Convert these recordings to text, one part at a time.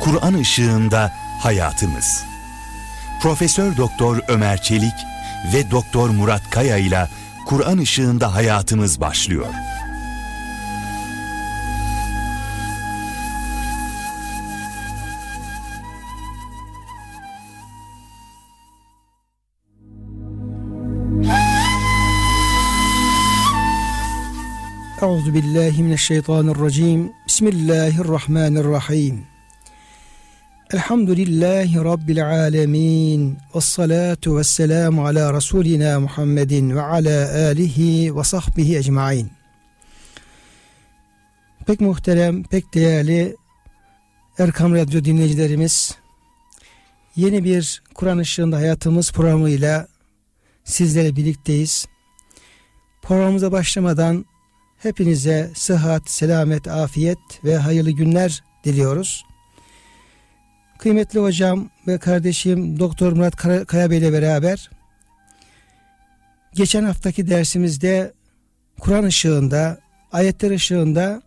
Kur'an ışığında hayatımız. Profesör Doktor Ömer Çelik ve Doktor Murat Kaya ile Kur'an ışığında hayatımız başlıyor. Euzu billahi mineşşeytanirracim. Bismillahirrahmanirrahim. Elhamdülillahi rabbil alamin. Ves salatu vesselam ala rasulina Muhammedin ve ala alihi ve sahbihi ecmaîn. Pek muhterem, pek değerli Erkam Radyo dinleyicilerimiz, yeni bir Kur'an ışığında hayatımız programıyla sizlerle birlikteyiz. Programımıza başlamadan Hepinize sıhhat, selamet, afiyet ve hayırlı günler diliyoruz. Kıymetli hocam ve kardeşim Doktor Murat Kaya Bey ile beraber geçen haftaki dersimizde Kur'an ışığında, ayetler ışığında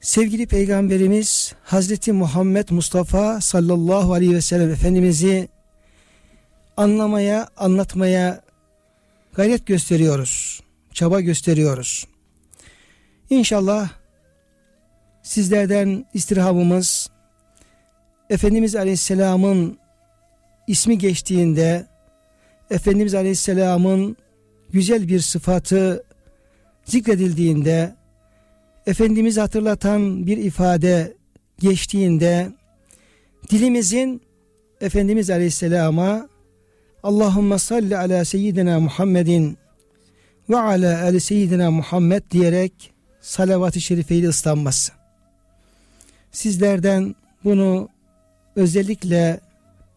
sevgili peygamberimiz Hazreti Muhammed Mustafa sallallahu aleyhi ve sellem Efendimiz'i anlamaya, anlatmaya gayret gösteriyoruz. Çaba gösteriyoruz. İnşallah sizlerden istirhamımız Efendimiz Aleyhisselam'ın ismi geçtiğinde Efendimiz Aleyhisselam'ın güzel bir sıfatı zikredildiğinde Efendimiz hatırlatan bir ifade geçtiğinde dilimizin Efendimiz Aleyhisselam'a Allahümme salli ala seyyidina Muhammedin ve ala ali seyyidina Muhammed diyerek salavat-ı şerifeyle ıslanması. Sizlerden bunu özellikle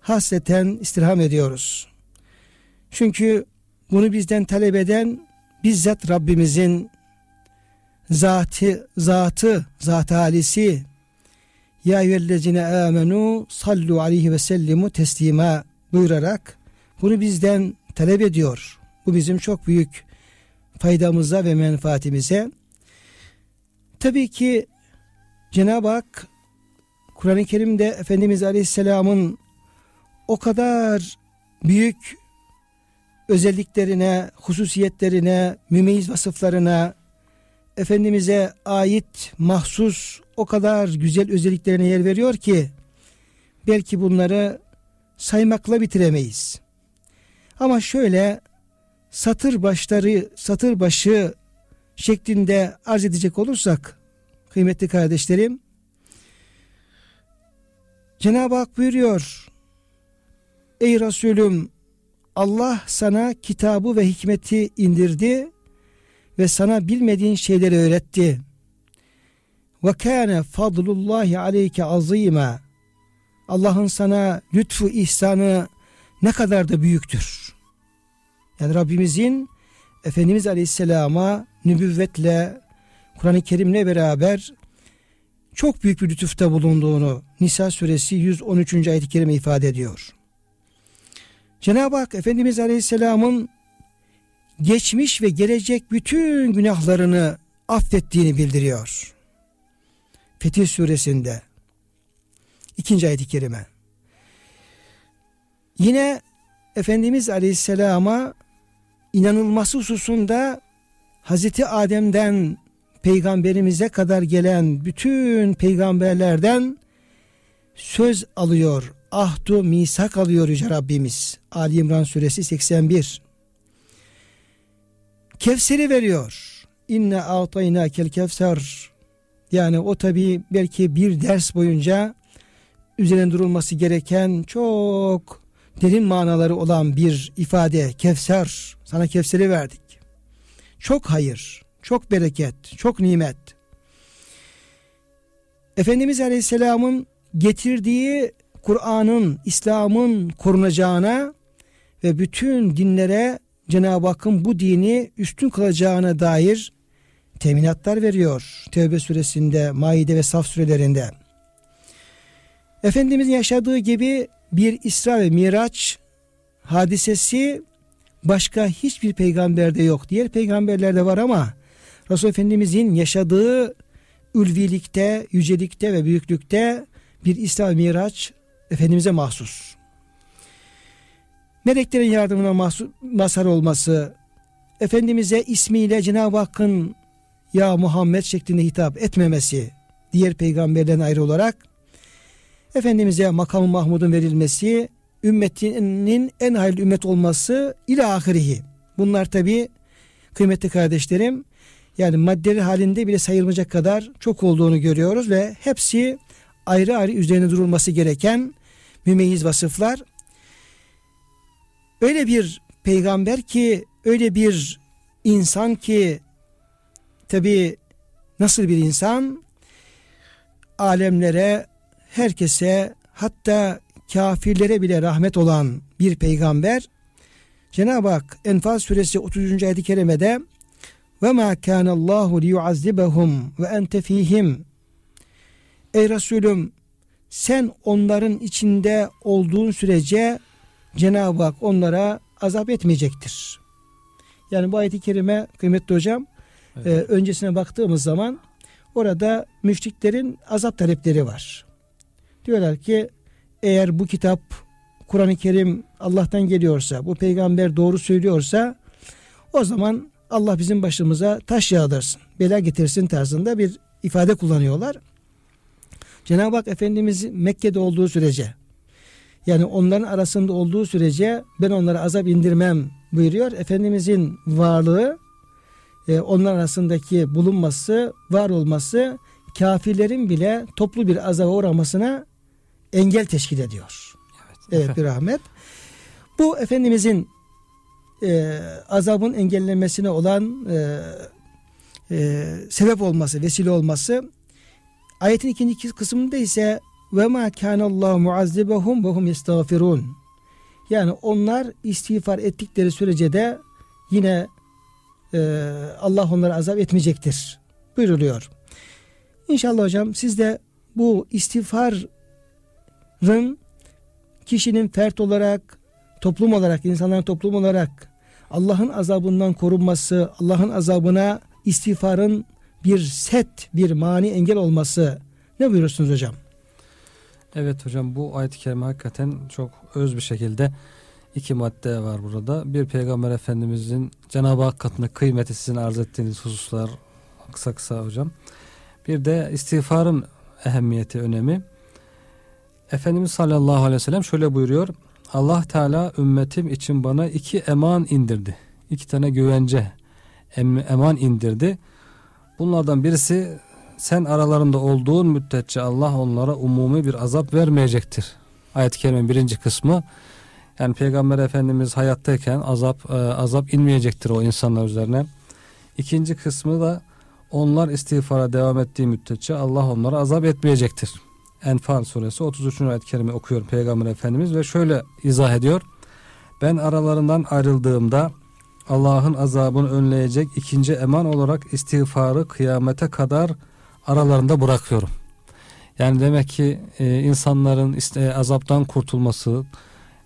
hasreten istirham ediyoruz. Çünkü bunu bizden talep eden bizzat Rabbimizin zatı, zatı, zat halisi ya eyyühellezine amenu sallu aleyhi ve sellimu teslima buyurarak bunu bizden talep ediyor. Bu bizim çok büyük faydamıza ve menfaatimize. Tabii ki Cenab-ı Hak Kur'an-ı Kerim'de Efendimiz Aleyhisselam'ın o kadar büyük özelliklerine, hususiyetlerine, mümeyyiz vasıflarına, Efendimiz'e ait mahsus o kadar güzel özelliklerine yer veriyor ki belki bunları saymakla bitiremeyiz. Ama şöyle satır başları, satır başı şeklinde arz edecek olursak kıymetli kardeşlerim Cenab-ı Hak buyuruyor Ey Resulüm Allah sana kitabı ve hikmeti indirdi ve sana bilmediğin şeyleri öğretti. Ve kâne fadlullahi aleyke azîmâ. Allah'ın sana lütfu ihsanı ne kadar da büyüktür. Yani Rabbimizin Efendimiz Aleyhisselam'a nübüvvetle Kur'an-ı Kerim'le beraber çok büyük bir lütufta bulunduğunu Nisa suresi 113. ayet-i kerime ifade ediyor. Cenab-ı Hak Efendimiz Aleyhisselam'ın geçmiş ve gelecek bütün günahlarını affettiğini bildiriyor. Fetih suresinde ikinci ayet-i kerime. Yine Efendimiz Aleyhisselam'a inanılması hususunda Hazreti Adem'den peygamberimize kadar gelen bütün peygamberlerden söz alıyor. Ahdu misak alıyor Yüce Rabbimiz. Ali İmran suresi 81. Kevser'i veriyor. İnne atayna kel kevser. Yani o tabi belki bir ders boyunca üzerine durulması gereken çok derin manaları olan bir ifade. Kevser. Sana Kevser'i verdik. Çok hayır, çok bereket, çok nimet. Efendimiz Aleyhisselam'ın getirdiği Kur'an'ın, İslam'ın korunacağına ve bütün dinlere Cenab-ı Hakk'ın bu dini üstün kılacağına dair teminatlar veriyor. Tevbe suresinde, Maide ve Saf surelerinde. Efendimizin yaşadığı gibi bir İsra ve Miraç hadisesi başka hiçbir peygamberde yok. Diğer peygamberlerde var ama Resul Efendimizin yaşadığı ülvilikte, yücelikte ve büyüklükte bir İsra Miraç Efendimiz'e mahsus. Meleklerin yardımına mahsus, mazhar olması, Efendimiz'e ismiyle Cenab-ı Hakk'ın ya Muhammed şeklinde hitap etmemesi, diğer peygamberden ayrı olarak Efendimiz'e makam Mahmud'un verilmesi, ümmetinin en hayırlı ümmet olması ile ahirihi. Bunlar tabi kıymetli kardeşlerim yani maddeleri halinde bile sayılmayacak kadar çok olduğunu görüyoruz ve hepsi ayrı ayrı üzerine durulması gereken mümeyyiz vasıflar. Öyle bir peygamber ki öyle bir insan ki tabi nasıl bir insan alemlere herkese hatta kafirlere bile rahmet olan bir peygamber Cenab-ı Hak Enfal suresi 30. ayet-i kerimede ve ma kana Allahu liyuazzibahum ve ente fihim Ey Resulüm sen onların içinde olduğun sürece Cenab-ı Hak onlara azap etmeyecektir. Yani bu ayet-i kerime kıymetli hocam evet. e, öncesine baktığımız zaman orada müşriklerin azap talepleri var. Diyorlar ki eğer bu kitap Kur'an-ı Kerim Allah'tan geliyorsa, bu peygamber doğru söylüyorsa o zaman Allah bizim başımıza taş yağdırsın, bela getirsin tarzında bir ifade kullanıyorlar. Cenab-ı Hak Efendimiz Mekke'de olduğu sürece yani onların arasında olduğu sürece ben onlara azap indirmem buyuruyor. Efendimizin varlığı e, onlar arasındaki bulunması, var olması kafirlerin bile toplu bir azaba uğramasına engel teşkil ediyor. Evet, evet bir rahmet. Bu Efendimizin e, azabın engellenmesine olan e, e, sebep olması, vesile olması. Ayetin ikinci kısmında ise ve ma kanallahu muazzibahum ve hum yestağfirun. Yani onlar istiğfar ettikleri sürece de yine e, Allah onlara azap etmeyecektir. Buyuruluyor. İnşallah hocam siz de bu istiğfarın kişinin fert olarak, toplum olarak, insanların toplum olarak Allah'ın azabından korunması, Allah'ın azabına istiğfarın bir set, bir mani engel olması ne buyurursunuz hocam? Evet hocam bu ayet-i kerime hakikaten çok öz bir şekilde iki madde var burada. Bir peygamber efendimizin Cenab-ı Hak katında kıymeti sizin arz ettiğiniz hususlar kısa kısa hocam. Bir de istiğfarın ehemmiyeti, önemi. Efendimiz sallallahu aleyhi ve sellem şöyle buyuruyor. Allah Teala ümmetim için bana iki eman indirdi. İki tane güvence eman indirdi. Bunlardan birisi sen aralarında olduğun müddetçe Allah onlara umumi bir azap vermeyecektir. Ayet-i kerimenin birinci kısmı yani Peygamber Efendimiz hayattayken azap e, azap inmeyecektir o insanlar üzerine. İkinci kısmı da onlar istiğfara devam ettiği müddetçe Allah onlara azap etmeyecektir. Enfal suresi 33. ayet-i kerime okuyor Peygamber Efendimiz ve şöyle izah ediyor. Ben aralarından ayrıldığımda Allah'ın azabını önleyecek ikinci eman olarak istiğfarı kıyamete kadar aralarında bırakıyorum. Yani demek ki e, insanların işte azaptan kurtulması,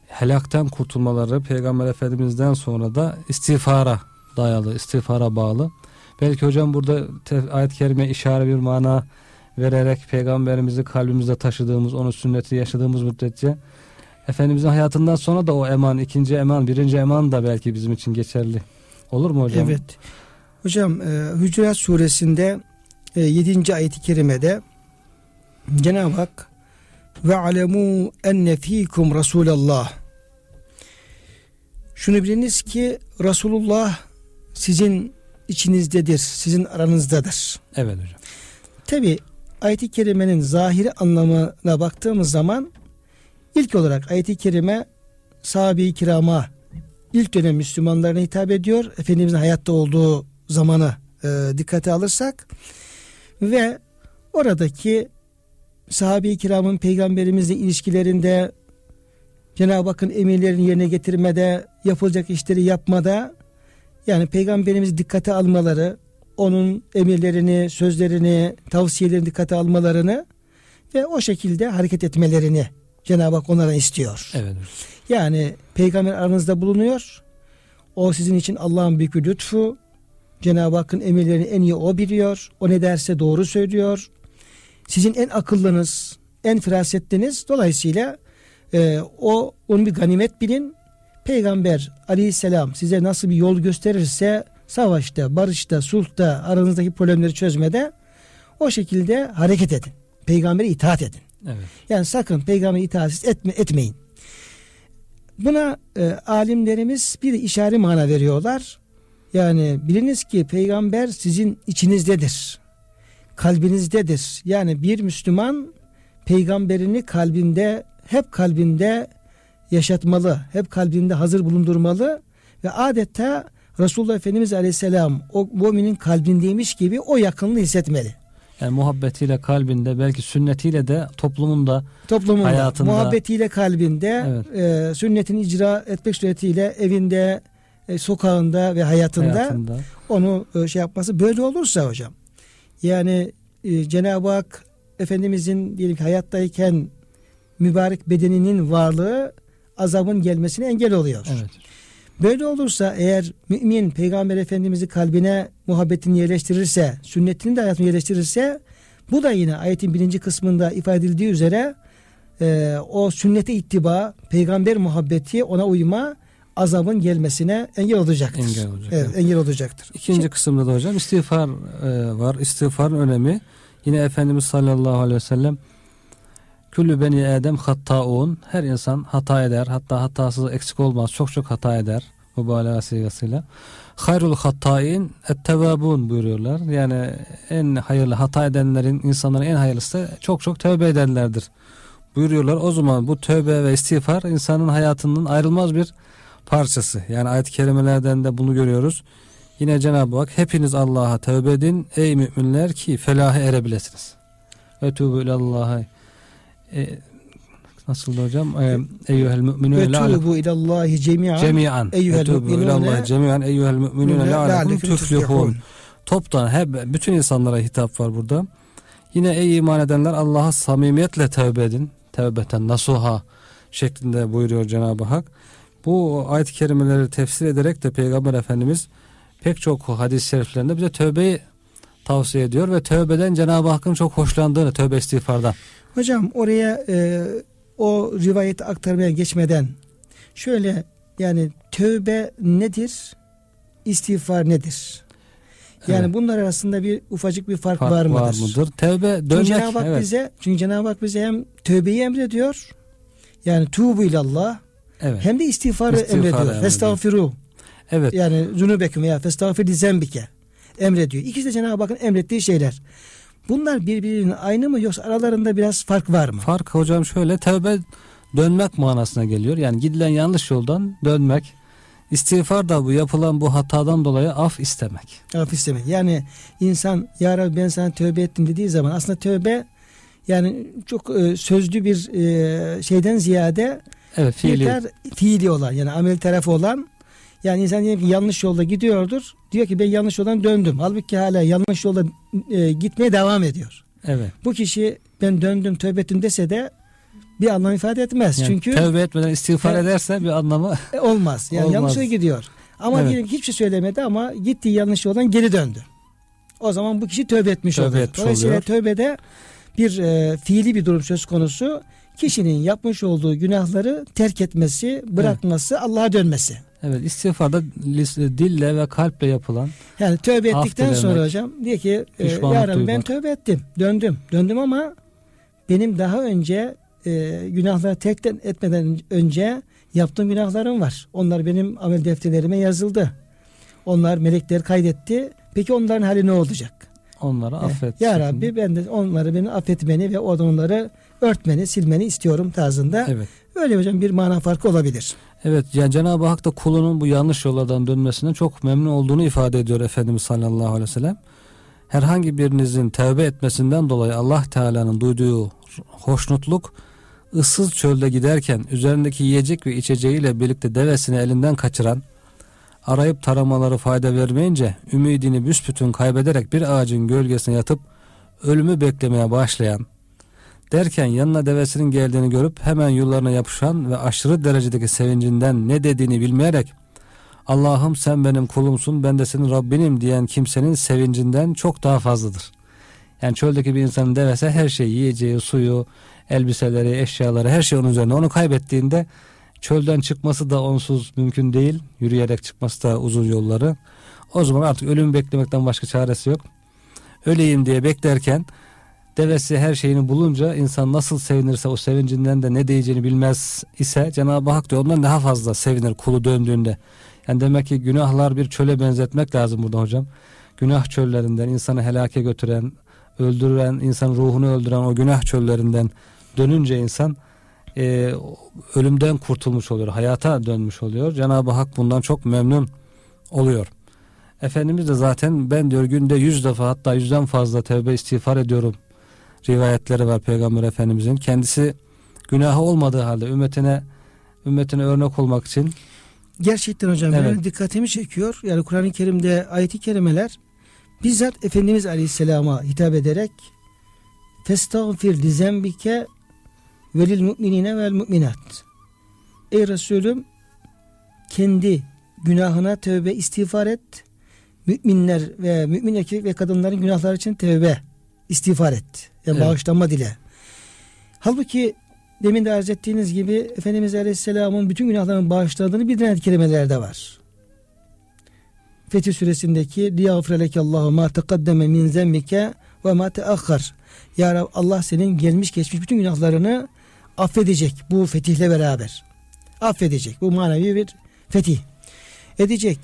helaktan kurtulmaları Peygamber Efendimiz'den sonra da istiğfara dayalı, istiğfara bağlı. Belki hocam burada ayet-i kerime işare bir mana vererek peygamberimizi kalbimizde taşıdığımız, onun sünneti yaşadığımız müddetçe Efendimizin hayatından sonra da o eman, ikinci eman, birinci eman da belki bizim için geçerli. Olur mu hocam? Evet. Hocam e, Hücurat suresinde e, 7. ayet-i kerimede Cenab-ı Hak ve alemu enne fikum Resulallah şunu biliniz ki Resulullah sizin içinizdedir, sizin aranızdadır. Evet hocam. Tabi ayet-i kerimenin zahiri anlamına baktığımız zaman ilk olarak ayet-i kerime sahabe-i kirama ilk dönem Müslümanlarına hitap ediyor. Efendimizin hayatta olduğu zamanı e, dikkate alırsak ve oradaki sahabe-i kiramın peygamberimizle ilişkilerinde Cenab-ı Hakk'ın emirlerini yerine getirmede, yapılacak işleri yapmada yani peygamberimizi dikkate almaları, onun emirlerini, sözlerini, tavsiyelerini dikkate almalarını ve o şekilde hareket etmelerini Cenab-ı Hak onlara istiyor. Evet. Yani peygamber aranızda bulunuyor. O sizin için Allah'ın büyük bir lütfu. Cenab-ı Hakk'ın emirlerini en iyi o biliyor. O ne derse doğru söylüyor. Sizin en akıllınız, en firasetliniz. Dolayısıyla e, o onu bir ganimet bilin. Peygamber aleyhisselam size nasıl bir yol gösterirse savaşta, barışta, sulhta, aranızdaki problemleri çözmede o şekilde hareket edin. Peygambere itaat edin. Evet. Yani sakın peygambere itaat etme, etmeyin. Buna e, alimlerimiz bir işare mana veriyorlar. Yani biliniz ki peygamber sizin içinizdedir. Kalbinizdedir. Yani bir Müslüman peygamberini kalbinde hep kalbinde yaşatmalı. Hep kalbinde hazır bulundurmalı ve adeta Resulullah Efendimiz Aleyhisselam o müminin kalbindeymiş gibi o yakınlığı hissetmeli. Yani muhabbetiyle kalbinde belki sünnetiyle de toplumunda Toplumunda, Hayatında. muhabbetiyle kalbinde, Evet. e, sünnetini icra etmek suretiyle evinde, e, sokağında ve hayatında, hayatında onu e, şey yapması böyle olursa hocam. Yani e, Cenab-ı Hak Efendimizin diyelim ki hayattayken mübarek bedeninin varlığı azabın gelmesine engel oluyor. evet. Böyle olursa eğer mümin Peygamber Efendimiz'i kalbine muhabbetini yerleştirirse, sünnetini de hayatına yerleştirirse bu da yine ayetin birinci kısmında ifade edildiği üzere e, o sünnete ittiba, peygamber muhabbeti ona uyma azabın gelmesine engel olacaktır. Engel olacak, Evet, evet. engel olacaktır. İkinci kısımda da hocam istiğfar e, var. İstiğfarın önemi. Yine Efendimiz sallallahu aleyhi ve sellem Küllü beni Adem hattaun. Her insan hata eder. Hatta hatasız eksik olmaz. Çok çok hata eder. Mübalağa sigasıyla. Hayrul hattain ettevabun buyuruyorlar. Yani en hayırlı hata edenlerin, insanların en hayırlısı çok çok tövbe edenlerdir. Buyuruyorlar. O zaman bu tövbe ve istiğfar insanın hayatının ayrılmaz bir parçası. Yani ayet-i kerimelerden de bunu görüyoruz. Yine Cenab-ı Hak hepiniz Allah'a tövbe edin ey müminler ki felaha erebilesiniz. Etûbü ilallâhe e, nasıldı hocam? E, eyyuhel müminûne Ve le'alekum ilallahi cemi'an cemiyan. eyyuhel Etûbü müminûne ilallâhe cemiyan eyyuhel müminûne le'alekum tuflihun. Toptan hep bütün insanlara hitap var burada. Yine ey iman edenler Allah'a samimiyetle tövbe edin. Tevbeten nasuha şeklinde buyuruyor Cenab-ı Hak. Bu ayet-i kerimeleri tefsir ederek de Peygamber Efendimiz pek çok hadis-i şeriflerinde bize tövbeyi tavsiye ediyor ve tövbeden Cenab-ı Hakk'ın çok hoşlandığını tövbe istiğfardan. Hocam oraya e, o rivayeti aktarmaya geçmeden şöyle yani tövbe nedir? İstiğfar nedir? Yani Evet. bunlar arasında bir ufacık bir fark, Fark var mıdır? var mıdır? Tövbe Çünkü dönmek. Cenab-ı Hak evet. bize çünkü Cenab-ı Hak bize hem tövbeyi emrediyor. Yani tuğbu ilallah evet. hem de istiğfarı İstiğfarı emrediyor. Festağfiru. evet. Yani zunubeküm veya festağfir zembike emrediyor. İkisi de Cenab-ı Hakk'ın emrettiği şeyler. Bunlar birbirinin aynı mı yoksa aralarında biraz fark var mı? Fark hocam şöyle tövbe dönmek manasına geliyor. Yani gidilen yanlış yoldan dönmek. İstiğfar da bu yapılan bu hatadan dolayı af istemek. Af istemek. Yani insan ya Rabbi ben sana tövbe ettim dediği zaman aslında tövbe yani çok e, sözlü bir e, şeyden ziyade Evet fiili. yeter fiili olan yani amel tarafı olan yani insan diyelim ki yanlış yolda gidiyordur. Diyor ki ben yanlış yoldan döndüm. Halbuki hala yanlış yolda e, gitmeye devam ediyor. Evet. Bu kişi ben döndüm tövbe ettim dese de bir anlam ifade etmez. Yani Çünkü tövbe etmeden istiğfar Evet. ederse bir anlamı e, olmaz. Yani Olmaz. yanlış yola gidiyor. Ama Evet. diyelim hiçbir şey söylemedi ama gittiği yanlış yoldan geri döndü. O zaman bu kişi tövbe etmiş Tövbe oluyor. etmiş Dolayısıyla oluyor. tövbede bir e, fiili bir durum söz konusu. Kişinin yapmış olduğu günahları terk etmesi, bırakması, Allah'a dönmesi. evet istiğfar da lis- dille ve kalple yapılan Yani tövbe ettikten sonra hocam diyor ki e, ya Rabbi ben tövbe ettim. Döndüm. Döndüm ama benim daha önce e, günahları terk etmeden önce yaptığım günahlarım var. Onlar benim amel defterlerime yazıldı. Onlar melekler kaydetti. Peki onların hali ne olacak? onları Eh, affet. Ya. Rabbi ben de onları beni affetmeni ve o onları örtmeni, silmeni istiyorum tarzında. Evet. Öyle hocam bir mana farkı olabilir. Evet yani Cenab-ı Hak da kulunun bu yanlış yollardan dönmesinden çok memnun olduğunu ifade ediyor Efendimiz sallallahu aleyhi ve sellem. Herhangi birinizin tevbe etmesinden dolayı Allah Teala'nın duyduğu hoşnutluk ıssız çölde giderken üzerindeki yiyecek ve içeceğiyle birlikte devesini elinden kaçıran arayıp taramaları fayda vermeyince ümidini büsbütün kaybederek bir ağacın gölgesine yatıp ölümü beklemeye başlayan derken yanına devesinin geldiğini görüp hemen yollarına yapışan ve aşırı derecedeki sevincinden ne dediğini bilmeyerek Allah'ım sen benim kulumsun ben de senin Rabbinim diyen kimsenin sevincinden çok daha fazladır. Yani çöldeki bir insanın devese her şey yiyeceği, suyu, elbiseleri, eşyaları her şey onun üzerinde. Onu kaybettiğinde çölden çıkması da onsuz mümkün değil. Yürüyerek çıkması da uzun yolları. O zaman artık ölümü beklemekten başka çaresi yok. Öleyim diye beklerken devesi her şeyini bulunca insan nasıl sevinirse o sevincinden de ne diyeceğini bilmez ise Cenab-ı Hak diyor ondan daha fazla sevinir kulu döndüğünde. Yani demek ki günahlar bir çöle benzetmek lazım burada hocam. Günah çöllerinden insanı helake götüren, öldüren, insan ruhunu öldüren o günah çöllerinden dönünce insan e, ölümden kurtulmuş oluyor, hayata dönmüş oluyor. Cenab-ı Hak bundan çok memnun oluyor. Efendimiz de zaten ben diyor günde yüz defa hatta yüzden fazla tevbe istiğfar ediyorum rivayetleri var Peygamber Efendimizin. Kendisi günahı olmadığı halde ümmetine ümmetine örnek olmak için Gerçekten hocam Evet. benim dikkatimi çekiyor. Yani Kur'an-ı Kerim'de ayet-i kerimeler bizzat Efendimiz Aleyhisselam'a hitap ederek Festağfir li zembike velil mu'minine vel mu'minat. Ey Resulüm kendi günahına tövbe istiğfar et. Müminler ve mümin erkek ve kadınların günahları için tövbe istiğfar et. Yani Evet. bağışlanma dile. Halbuki demin de arz ettiğiniz gibi Efendimiz Aleyhisselam'ın bütün günahlarını bağışladığını bildiren ayet-i kerimelerde var. Fetih suresindeki liyagfireleke Allahu ma teqaddeme min zembike ve ma teahhar. Ya Rab Allah senin gelmiş geçmiş bütün günahlarını affedecek bu fetihle beraber. Affedecek. Bu manevi bir fetih. Edecek.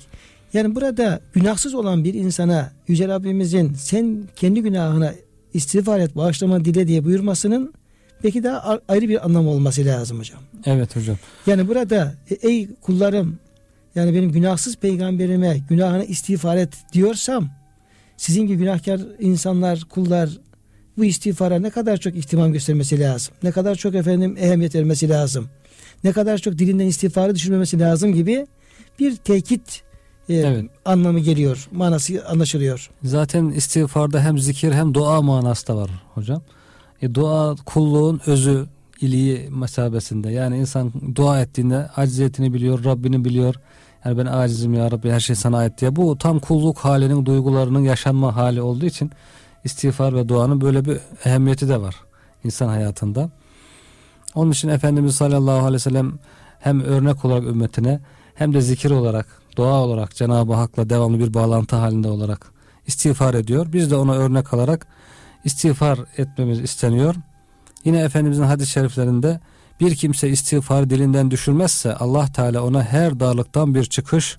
Yani burada günahsız olan bir insana Yüce Rabbimizin sen kendi günahına istiğfar et, bağışlama dile diye buyurmasının belki daha ayrı bir anlam olması lazım hocam. evet hocam. Yani burada e, ey kullarım yani benim günahsız peygamberime günahını istiğfar et diyorsam sizin gibi günahkar insanlar, kullar bu istiğfara ne kadar çok ihtimam göstermesi lazım. Ne kadar çok efendim ehemmiyet vermesi lazım. Ne kadar çok dilinden istiğfarı düşürmemesi lazım gibi bir tekit e, Evet. anlamı geliyor. Manası anlaşılıyor. Zaten istiğfarda hem zikir hem dua manası da var hocam. E, dua kulluğun özü, iliği mesabesinde. Yani insan dua ettiğinde acziyetini biliyor, Rabbini biliyor. Yani ben acizim ya Rabbi her şey sana ait diye. Bu tam kulluk halinin duygularının yaşanma hali olduğu için istiğfar ve duanın böyle bir ehemmiyeti de var insan hayatında. Onun için Efendimiz sallallahu aleyhi ve sellem hem örnek olarak ümmetine hem de zikir olarak, dua olarak Cenab-ı Hak'la devamlı bir bağlantı halinde olarak istiğfar ediyor. Biz de ona örnek alarak istiğfar etmemiz isteniyor. Yine Efendimizin hadis-i şeriflerinde bir kimse istiğfar dilinden düşürmezse Allah Teala ona her darlıktan bir çıkış,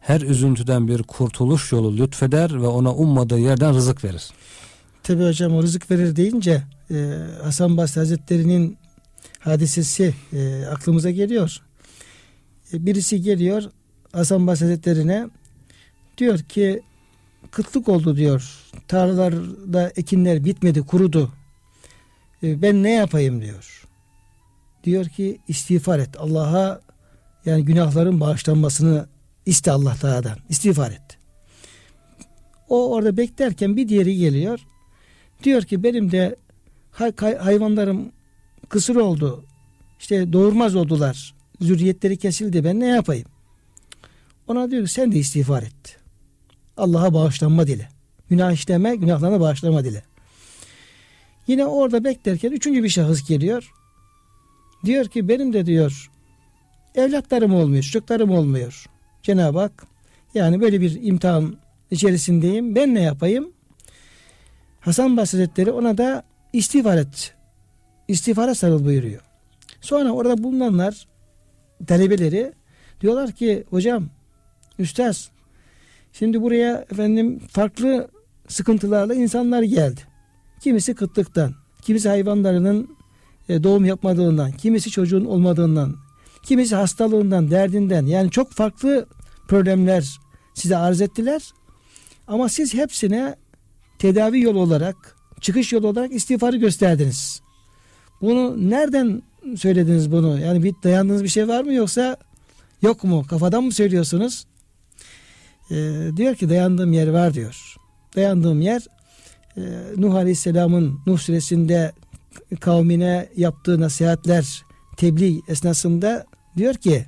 her üzüntüden bir kurtuluş yolu lütfeder ve ona ummadığı yerden rızık verir. Tabi hocam o rızık verir deyince e, Hasan Basri Hazretleri'nin hadisesi e, aklımıza geliyor. E, birisi geliyor Hasan Basri diyor ki kıtlık oldu diyor. Tarlalarda ekinler bitmedi kurudu. E, ben ne yapayım diyor. Diyor ki istiğfar et. Allah'a yani günahların bağışlanmasını iste Allah Teala'dan. İstiğfar et. O orada beklerken bir diğeri geliyor. Diyor ki benim de hay- hay- hayvanlarım kısır oldu. İşte doğurmaz oldular. Zürriyetleri kesildi. Ben ne yapayım? Ona diyor ki sen de istiğfar et. Allah'a bağışlanma dile. Günah işleme, günahlarına bağışlama dile. Yine orada beklerken üçüncü bir şahıs geliyor. Diyor ki benim de diyor evlatlarım olmuyor, çocuklarım olmuyor. Cenab-ı Hak yani böyle bir imtihan içerisindeyim. Ben ne yapayım? Hasan Basri ona da istiğfar et. İstiğfara sarıl buyuruyor. Sonra orada bulunanlar talebeleri diyorlar ki hocam üstaz şimdi buraya efendim farklı sıkıntılarla insanlar geldi. Kimisi kıtlıktan, kimisi hayvanlarının e, doğum yapmadığından, kimisi çocuğun olmadığından, kimisi hastalığından, derdinden yani çok farklı problemler size arz ettiler. Ama siz hepsine tedavi yolu olarak, çıkış yolu olarak istiğfarı gösterdiniz. Bunu nereden söylediniz bunu? Yani bir dayandığınız bir şey var mı yoksa yok mu? Kafadan mı söylüyorsunuz? Ee, diyor ki dayandığım yer var diyor. Dayandığım yer e, Nuh Aleyhisselam'ın Nuh suresinde kavmine yaptığı nasihatler tebliğ esnasında diyor ki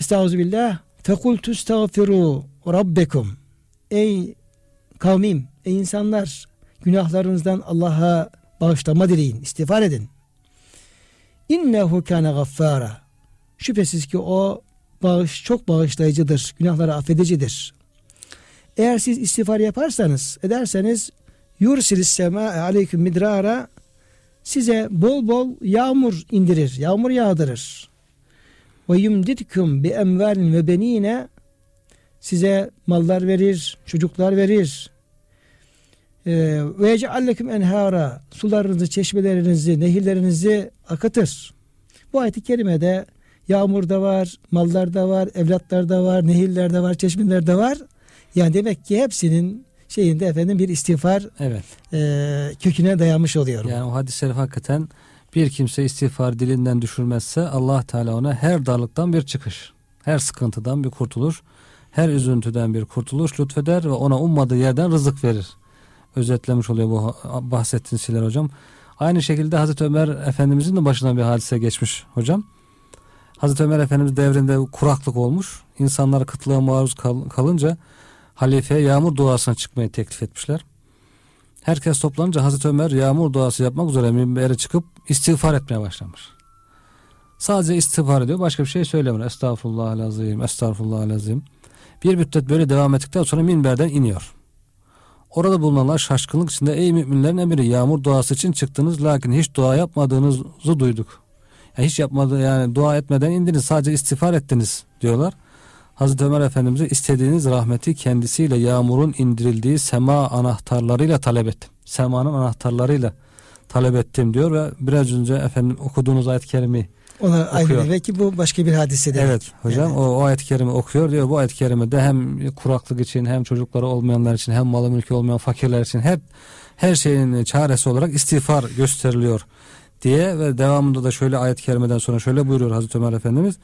Estağfirullah fekultu estağfiru rabbekum Ey kavmim, ey insanlar günahlarınızdan Allah'a bağışlama dileyin, istiğfar edin. İnnehu kâne gaffâra. Şüphesiz ki o bağış çok bağışlayıcıdır, günahları affedicidir. Eğer siz istiğfar yaparsanız, ederseniz yursilis sema aleyküm midrara size bol bol yağmur indirir, yağmur yağdırır. Ve yumditkum bi emvalin ve benine size mallar verir, çocuklar verir. Ee, ve yecealleküm enhara sularınızı, çeşmelerinizi, nehirlerinizi akıtır. Bu ayet-i kerimede yağmur da var, mallar da var, evlatlar da var, nehirler de var, çeşmeler de var. Yani demek ki hepsinin şeyinde efendim bir istiğfar Evet. e, köküne dayanmış oluyor. Yani o hadis-i şerif hakikaten bir kimse istiğfar dilinden düşürmezse Allah Teala ona her darlıktan bir çıkış, her sıkıntıdan bir kurtuluş, her üzüntüden bir kurtuluş lütfeder ve ona ummadığı yerden rızık verir. Özetlemiş oluyor bu bahsettiğiniz şeyler hocam. Aynı şekilde Hazreti Ömer Efendimizin de başına bir hadise geçmiş hocam. Hazreti Ömer Efendimiz devrinde kuraklık olmuş. İnsanlar kıtlığa maruz kal- kalınca halifeye yağmur duasına çıkmayı teklif etmişler. Herkes toplanınca Hazreti Ömer yağmur duası yapmak üzere minbere çıkıp istiğfar etmeye başlamış. Sadece istiğfar ediyor. Başka bir şey söylemiyor. Estağfurullah azim, estağfurullah azim. Bir müddet böyle devam ettikten sonra minberden iniyor. Orada bulunanlar şaşkınlık içinde ey müminlerin emiri yağmur duası için çıktınız lakin hiç dua yapmadığınızı duyduk. Yani hiç yapmadı yani dua etmeden indiniz sadece istiğfar ettiniz diyorlar. Hazreti Ömer Efendimiz'e istediğiniz rahmeti kendisiyle yağmurun indirildiği sema anahtarlarıyla talep ettim. Semanın anahtarlarıyla talep ettim diyor ve biraz önce efendim okuduğunuz ayet-i kerimi Ona aynı demek ki bu başka bir hadise demek. Evet hocam Evet. o, o ayet-i kerime okuyor diyor. Bu ayet-i kerimede hem kuraklık için hem çocukları olmayanlar için hem malı mülkü olmayan fakirler için hep her şeyin çaresi olarak istiğfar gösteriliyor diye ve devamında da şöyle ayet-i kerimeden sonra şöyle buyuruyor Hazreti Ömer Efendimiz.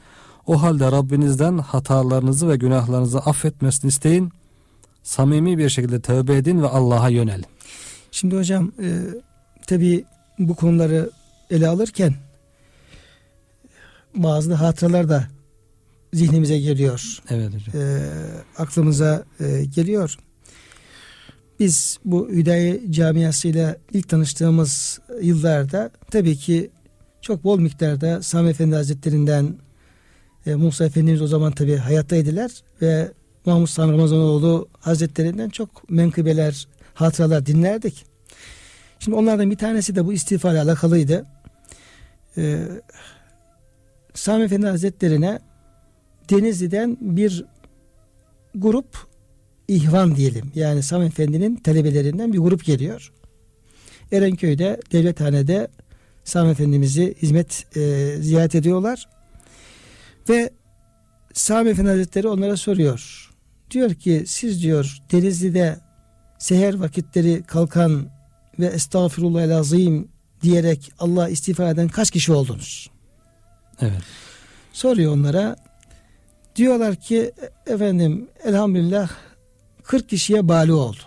O halde Rabbinizden hatalarınızı ve günahlarınızı affetmesini isteyin. Samimi bir şekilde tövbe edin ve Allah'a yönelin. Şimdi hocam e, tabi bu konuları ele alırken bazı hatıralar da zihnimize geliyor. Evet hocam. E, aklımıza e, geliyor. Biz bu Hüdayi camiasıyla ilk tanıştığımız yıllarda tabii ki çok bol miktarda Sami Efendi Hazretlerinden e, Musa Efendimiz o zaman tabii hayattaydılar ve Mahmud Sami Ramazanoğlu Hazretlerinden çok menkıbeler, hatıralar dinlerdik. Şimdi onlardan bir tanesi de bu istiğfa ile alakalıydı. Ee, Sami Efendi Hazretlerine Denizli'den bir grup ihvan diyelim. Yani Sami Efendi'nin talebelerinden bir grup geliyor. Erenköy'de devlethanede Sami Efendimiz'i hizmet e, ziyaret ediyorlar. Ve Sami Efendi Hazretleri onlara soruyor. Diyor ki siz diyor Denizli'de seher vakitleri kalkan ve estağfirullah azim diyerek Allah istiğfar eden kaç kişi oldunuz? Evet. Soruyor onlara. Diyorlar ki efendim elhamdülillah 40 kişiye bali oldu.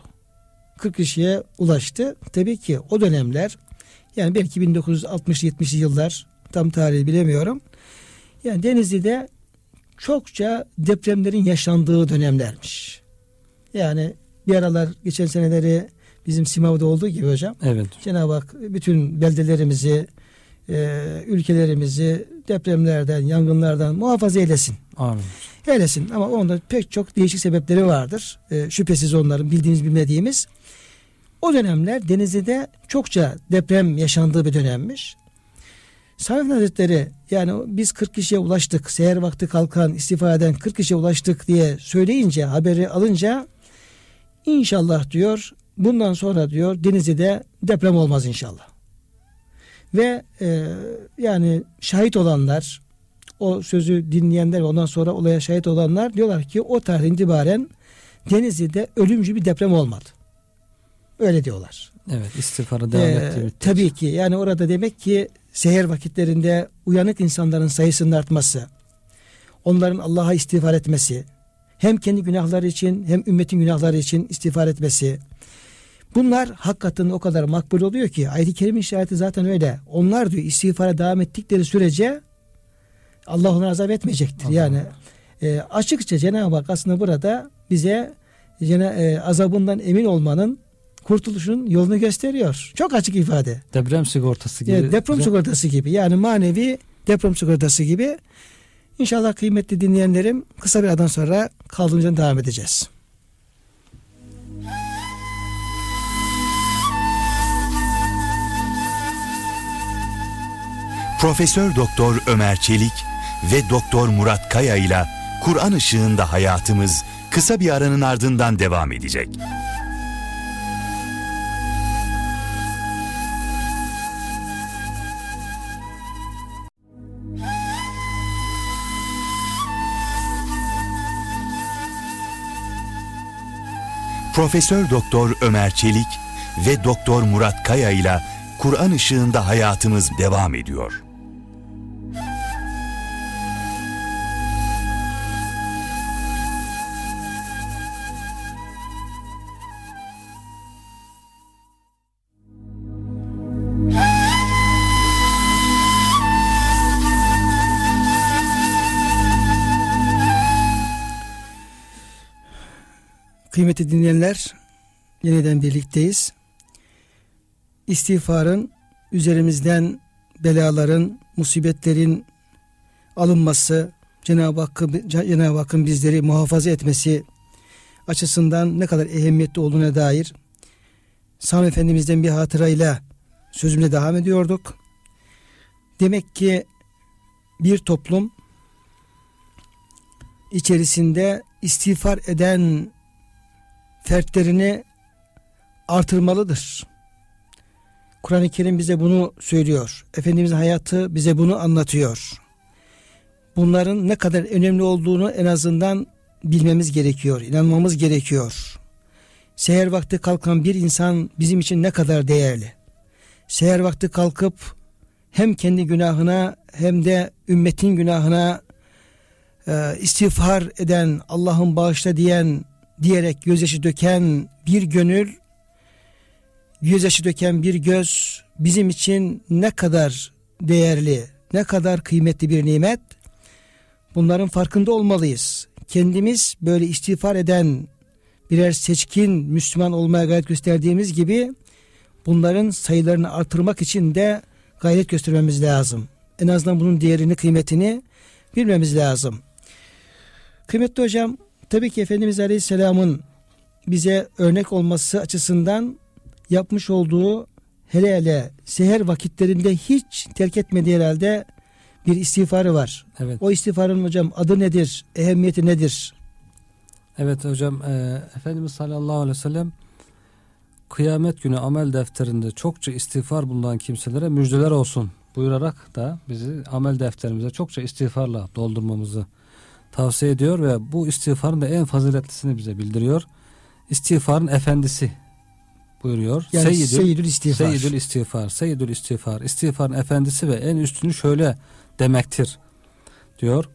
40 kişiye ulaştı. Tabii ki o dönemler yani belki 1960-70'li yıllar tam tarihi bilemiyorum. Yani Denizli'de çokça depremlerin yaşandığı dönemlermiş. Yani bir aralar geçen seneleri bizim Simav'da olduğu gibi hocam. Evet. Cenab-ı Hak bütün beldelerimizi, e, ülkelerimizi depremlerden, yangınlardan muhafaza eylesin. Amin. Eylesin ama onda pek çok değişik sebepleri vardır. E, şüphesiz onların bildiğimiz bilmediğimiz. O dönemler Denizli'de çokça deprem yaşandığı bir dönemmiş. Sami Hazretleri yani biz 40 kişiye ulaştık, seher vakti kalkan, istifa eden 40 kişiye ulaştık diye söyleyince, haberi alınca inşallah diyor bundan sonra diyor Denizli'de deprem olmaz inşallah. Ve e, yani şahit olanlar, o sözü dinleyenler ve ondan sonra olaya şahit olanlar diyorlar ki o tarihten itibaren Denizli'de ölümcül bir deprem olmadı. Öyle diyorlar. Evet istiğfarı devam Ee, müddetçe. tabii ki yani orada demek ki seher vakitlerinde uyanık insanların sayısının artması, onların Allah'a istiğfar etmesi, hem kendi günahları için hem ümmetin günahları için istiğfar etmesi. Bunlar hakikaten o kadar makbul oluyor ki ayet-i kerime işareti zaten öyle. Onlar diyor istiğfara devam ettikleri sürece Allah onları azap etmeyecektir. Allah yani e, açıkça Cenab-ı Hak aslında burada bize e, azabından emin olmanın kurtuluşun yolunu gösteriyor. Çok açık ifade. Deprem sigortası gibi. Evet, deprem sigortası gibi. Yani manevi deprem sigortası gibi. İnşallah kıymetli dinleyenlerim kısa bir aradan sonra kaldığımız yerden devam edeceğiz. Profesör Doktor Ömer Çelik ve Doktor Murat Kaya ile Kur'an ışığında hayatımız kısa bir aranın ardından devam edecek. Profesör Doktor Ömer Çelik ve Doktor Murat Kaya ile Kur'an ışığında hayatımız devam ediyor. Kıymetli dinleyenler, yeniden birlikteyiz. İstiğfarın üzerimizden belaların, musibetlerin alınması, Cenab-ı Hakk'ın Cenab-ı Hakk'ın bizleri muhafaza etmesi açısından ne kadar ehemmiyetli olduğuna dair Sami Efendimiz'den bir hatırayla sözümle devam ediyorduk. Demek ki bir toplum içerisinde istiğfar eden fertlerini artırmalıdır. Kur'an-ı Kerim bize bunu söylüyor. Efendimizin hayatı bize bunu anlatıyor. Bunların ne kadar önemli olduğunu en azından bilmemiz gerekiyor, inanmamız gerekiyor. Seher vakti kalkan bir insan bizim için ne kadar değerli. Seher vakti kalkıp hem kendi günahına hem de ümmetin günahına e, istiğfar eden, Allah'ın bağışla diyen diyerek gözyaşı döken bir gönül, gözyaşı döken bir göz bizim için ne kadar değerli, ne kadar kıymetli bir nimet. Bunların farkında olmalıyız. Kendimiz böyle istiğfar eden birer seçkin Müslüman olmaya gayret gösterdiğimiz gibi bunların sayılarını artırmak için de gayret göstermemiz lazım. En azından bunun değerini, kıymetini bilmemiz lazım. Kıymetli hocam, Tabii ki Efendimiz Aleyhisselam'ın bize örnek olması açısından yapmış olduğu hele hele seher vakitlerinde hiç terk etmediği herhalde bir istiğfarı var. Evet. O istiğfarın hocam adı nedir? Ehemmiyeti nedir? Evet hocam e, Efendimiz sallallahu aleyhi ve sellem kıyamet günü amel defterinde çokça istiğfar bulunan kimselere müjdeler olsun buyurarak da bizi amel defterimize çokça istiğfarla doldurmamızı tavsiye ediyor ve bu istiğfarın da en faziletlisini bize bildiriyor. İstiğfarın efendisi buyuruyor. Yani Seyyidül, Seyyidül istiğfar. Seyyidül istiğfar. Seyyidül istiğfar. İstiğfarın efendisi ve en üstünü şöyle demektir diyor.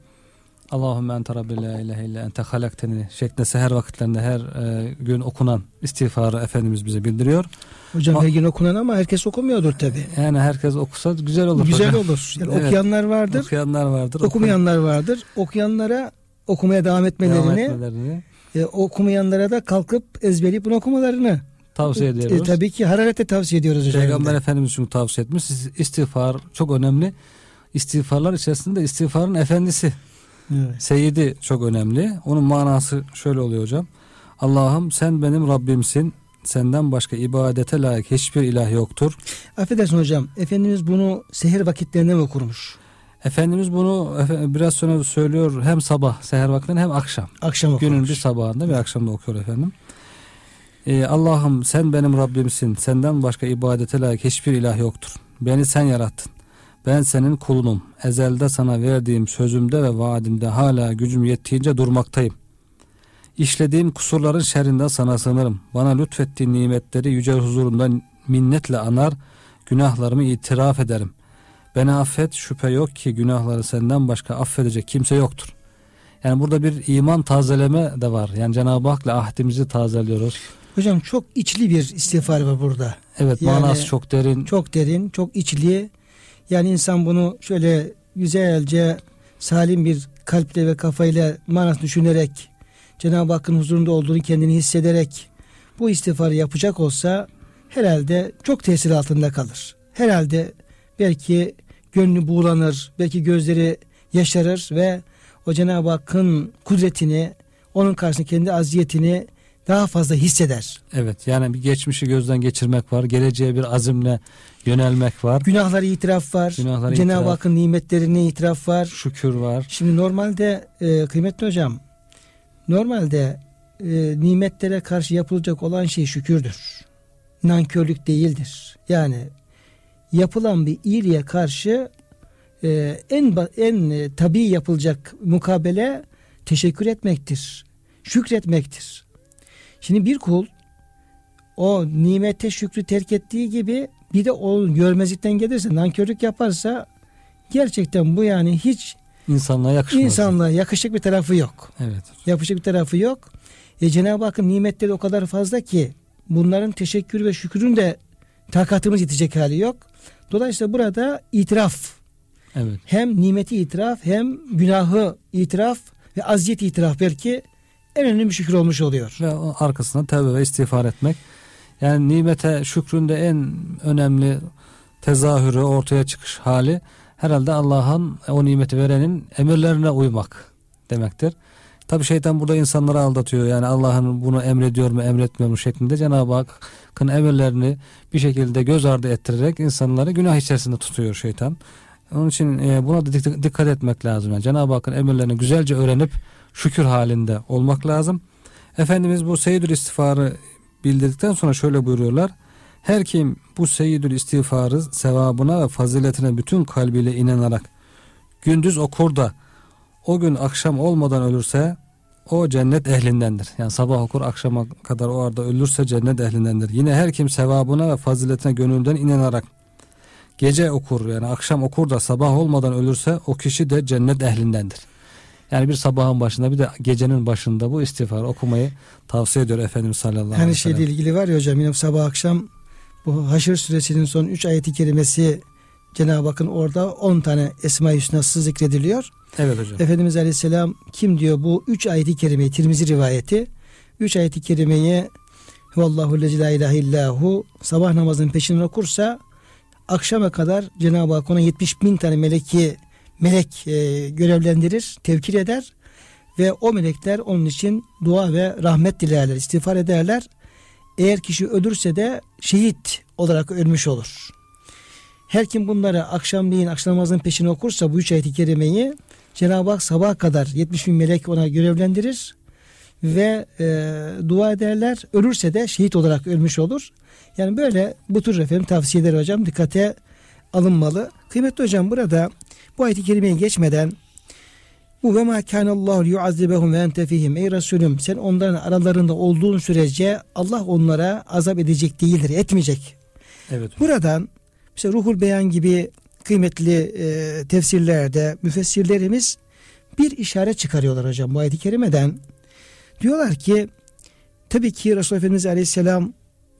Allahümme ente rabbi la ilahe illa ente halakteni şeklinde seher vakitlerinde her e, gün okunan istiğfarı Efendimiz bize bildiriyor. Hocam her gün okunan ama herkes okumuyordur tabi. Yani herkes okusa güzel olur. Güzel hocam. olur. Yani evet. Okuyanlar vardır. Okuyanlar vardır. Okumayanlar vardır. Okuyanlara okumaya devam etmelerini, devam etmelerini. E, okumayanlara da kalkıp ezberleyip bunu okumalarını tavsiye e, ediyoruz. E, tabii ki hararetle tavsiye ediyoruz hocam. Peygamber Efendimiz çünkü tavsiye etmiş. İstiğfar çok önemli. İstiğfarlar içerisinde istiğfarın efendisi Evet. Seyyidi çok önemli. Onun manası şöyle oluyor hocam. Allah'ım sen benim Rabbimsin. Senden başka ibadete layık hiçbir ilah yoktur. Affedersin hocam. Efendimiz bunu seher vakitlerinde mi okurmuş? Efendimiz bunu biraz sonra söylüyor hem sabah seher vakitlerinde hem akşam. Akşam okurmuş. Günün bir sabahında bir akşamda okuyor efendim. Ee, Allah'ım sen benim Rabbimsin. Senden başka ibadete layık hiçbir ilah yoktur. Beni sen yarattın. Ben senin kulunum. Ezelde sana verdiğim sözümde ve vaadimde hala gücüm yettiğince durmaktayım. İşlediğim kusurların şerrinden sana sığınırım. Bana lütfettiğin nimetleri yüce huzurunda minnetle anar, günahlarımı itiraf ederim. Beni affet, şüphe yok ki günahları senden başka affedecek kimse yoktur. Yani burada bir iman tazeleme de var. Yani Cenab-ı Hak'la ahdimizi tazeliyoruz. Hocam çok içli bir istiğfar var burada. Evet yani, manası çok derin. Çok derin, çok içli. Yani insan bunu şöyle güzelce salim bir kalple ve kafayla manasını düşünerek Cenab-ı Hakk'ın huzurunda olduğunu kendini hissederek bu istiğfarı yapacak olsa herhalde çok tesir altında kalır. Herhalde belki gönlü buğulanır, belki gözleri yaşarır ve o Cenab-ı Hakk'ın kudretini, onun karşısında kendi aziyetini daha fazla hisseder. Evet yani bir geçmişi gözden geçirmek var. Geleceğe bir azimle yönelmek var. Günahları itiraf var. Günahları Cenab-ı. Hakk'ın nimetlerine itiraf var. Şükür var. Şimdi normalde e, kıymetli hocam normalde e, nimetlere karşı yapılacak olan şey şükürdür. Nankörlük değildir. Yani yapılan bir iyiliğe karşı e, en en e, tabii yapılacak mukabele teşekkür etmektir. Şükretmektir. Şimdi bir kul o nimete şükrü terk ettiği gibi bir de o görmezlikten gelirse nankörlük yaparsa gerçekten bu yani hiç İnsanlığa yakışmaz. insanlığa yakışık bir tarafı yok. Evet. Yapışık bir tarafı yok. E, Cenab-ı Hakk'ın nimetleri o kadar fazla ki bunların teşekkür ve şükrün de takatımız yetecek hali yok. Dolayısıyla burada itiraf Evet. hem nimeti itiraf hem günahı itiraf ve aziyet itiraf belki en önemli bir şükür olmuş oluyor. Ve arkasına tevbe ve istiğfar etmek. Yani nimete şükrün de en önemli tezahürü ortaya çıkış hali herhalde Allah'ın o nimeti verenin emirlerine uymak demektir. Tabi şeytan burada insanları aldatıyor. Yani Allah'ın bunu emrediyor mu emretmiyor mu şeklinde Cenab-ı Hakk'ın emirlerini bir şekilde göz ardı ettirerek insanları günah içerisinde tutuyor şeytan. Onun için e, buna da dik- dikkat etmek lazım. Yani Cenab-ı Hakk'ın emirlerini güzelce öğrenip şükür halinde olmak lazım. Efendimiz bu seyyidül istiğfarı bildirdikten sonra şöyle buyuruyorlar. Her kim bu seyyidül istiğfarı sevabına ve faziletine bütün kalbiyle inanarak gündüz okur da o gün akşam olmadan ölürse o cennet ehlindendir. Yani sabah okur akşama kadar o arada ölürse cennet ehlindendir. Yine her kim sevabına ve faziletine gönülden inanarak gece okur yani akşam okur da sabah olmadan ölürse o kişi de cennet ehlindendir. Yani bir sabahın başında bir de gecenin başında bu istiğfarı okumayı tavsiye ediyor Efendimiz sallallahu aleyhi Hani ve sellem. şeyle ilgili var ya hocam yine sabah akşam bu Haşr suresinin son 3 ayeti kerimesi Cenab-ı Hakk'ın orada 10 tane Esma-i Hüsna'sı zikrediliyor. Evet hocam. Efendimiz Aleyhisselam kim diyor bu 3 ayeti kerimeyi Tirmizi rivayeti 3 ayeti kerimeyi Vallahu lezi la ilahe illahu sabah namazının peşinden okursa akşama kadar Cenab-ı Hak ona 70 bin tane meleki melek e, görevlendirir, tevkil eder ve o melekler onun için dua ve rahmet dilerler, istiğfar ederler. Eğer kişi ölürse de şehit olarak ölmüş olur. Her kim bunları akşamleyin akşam namazının peşine okursa bu üç ayet-i kerimeyi Cenab-ı Hak sabaha kadar 70 bin melek ona görevlendirir ve e, dua ederler. Ölürse de şehit olarak ölmüş olur. Yani böyle bu tür efendim tavsiyeler hocam dikkate alınmalı. Kıymetli hocam burada bu ayet-i kerimeye geçmeden bu ve ma kanallahu yuazibehum ve ente fihim. Ey Resulüm sen onların aralarında olduğun sürece Allah onlara azap edecek değildir, etmeyecek. Evet. Buradan işte Ruhul Beyan gibi kıymetli e, tefsirlerde müfessirlerimiz bir işaret çıkarıyorlar hocam bu ayet-i kerimeden. Diyorlar ki tabii ki Resulullah Efendimiz Aleyhisselam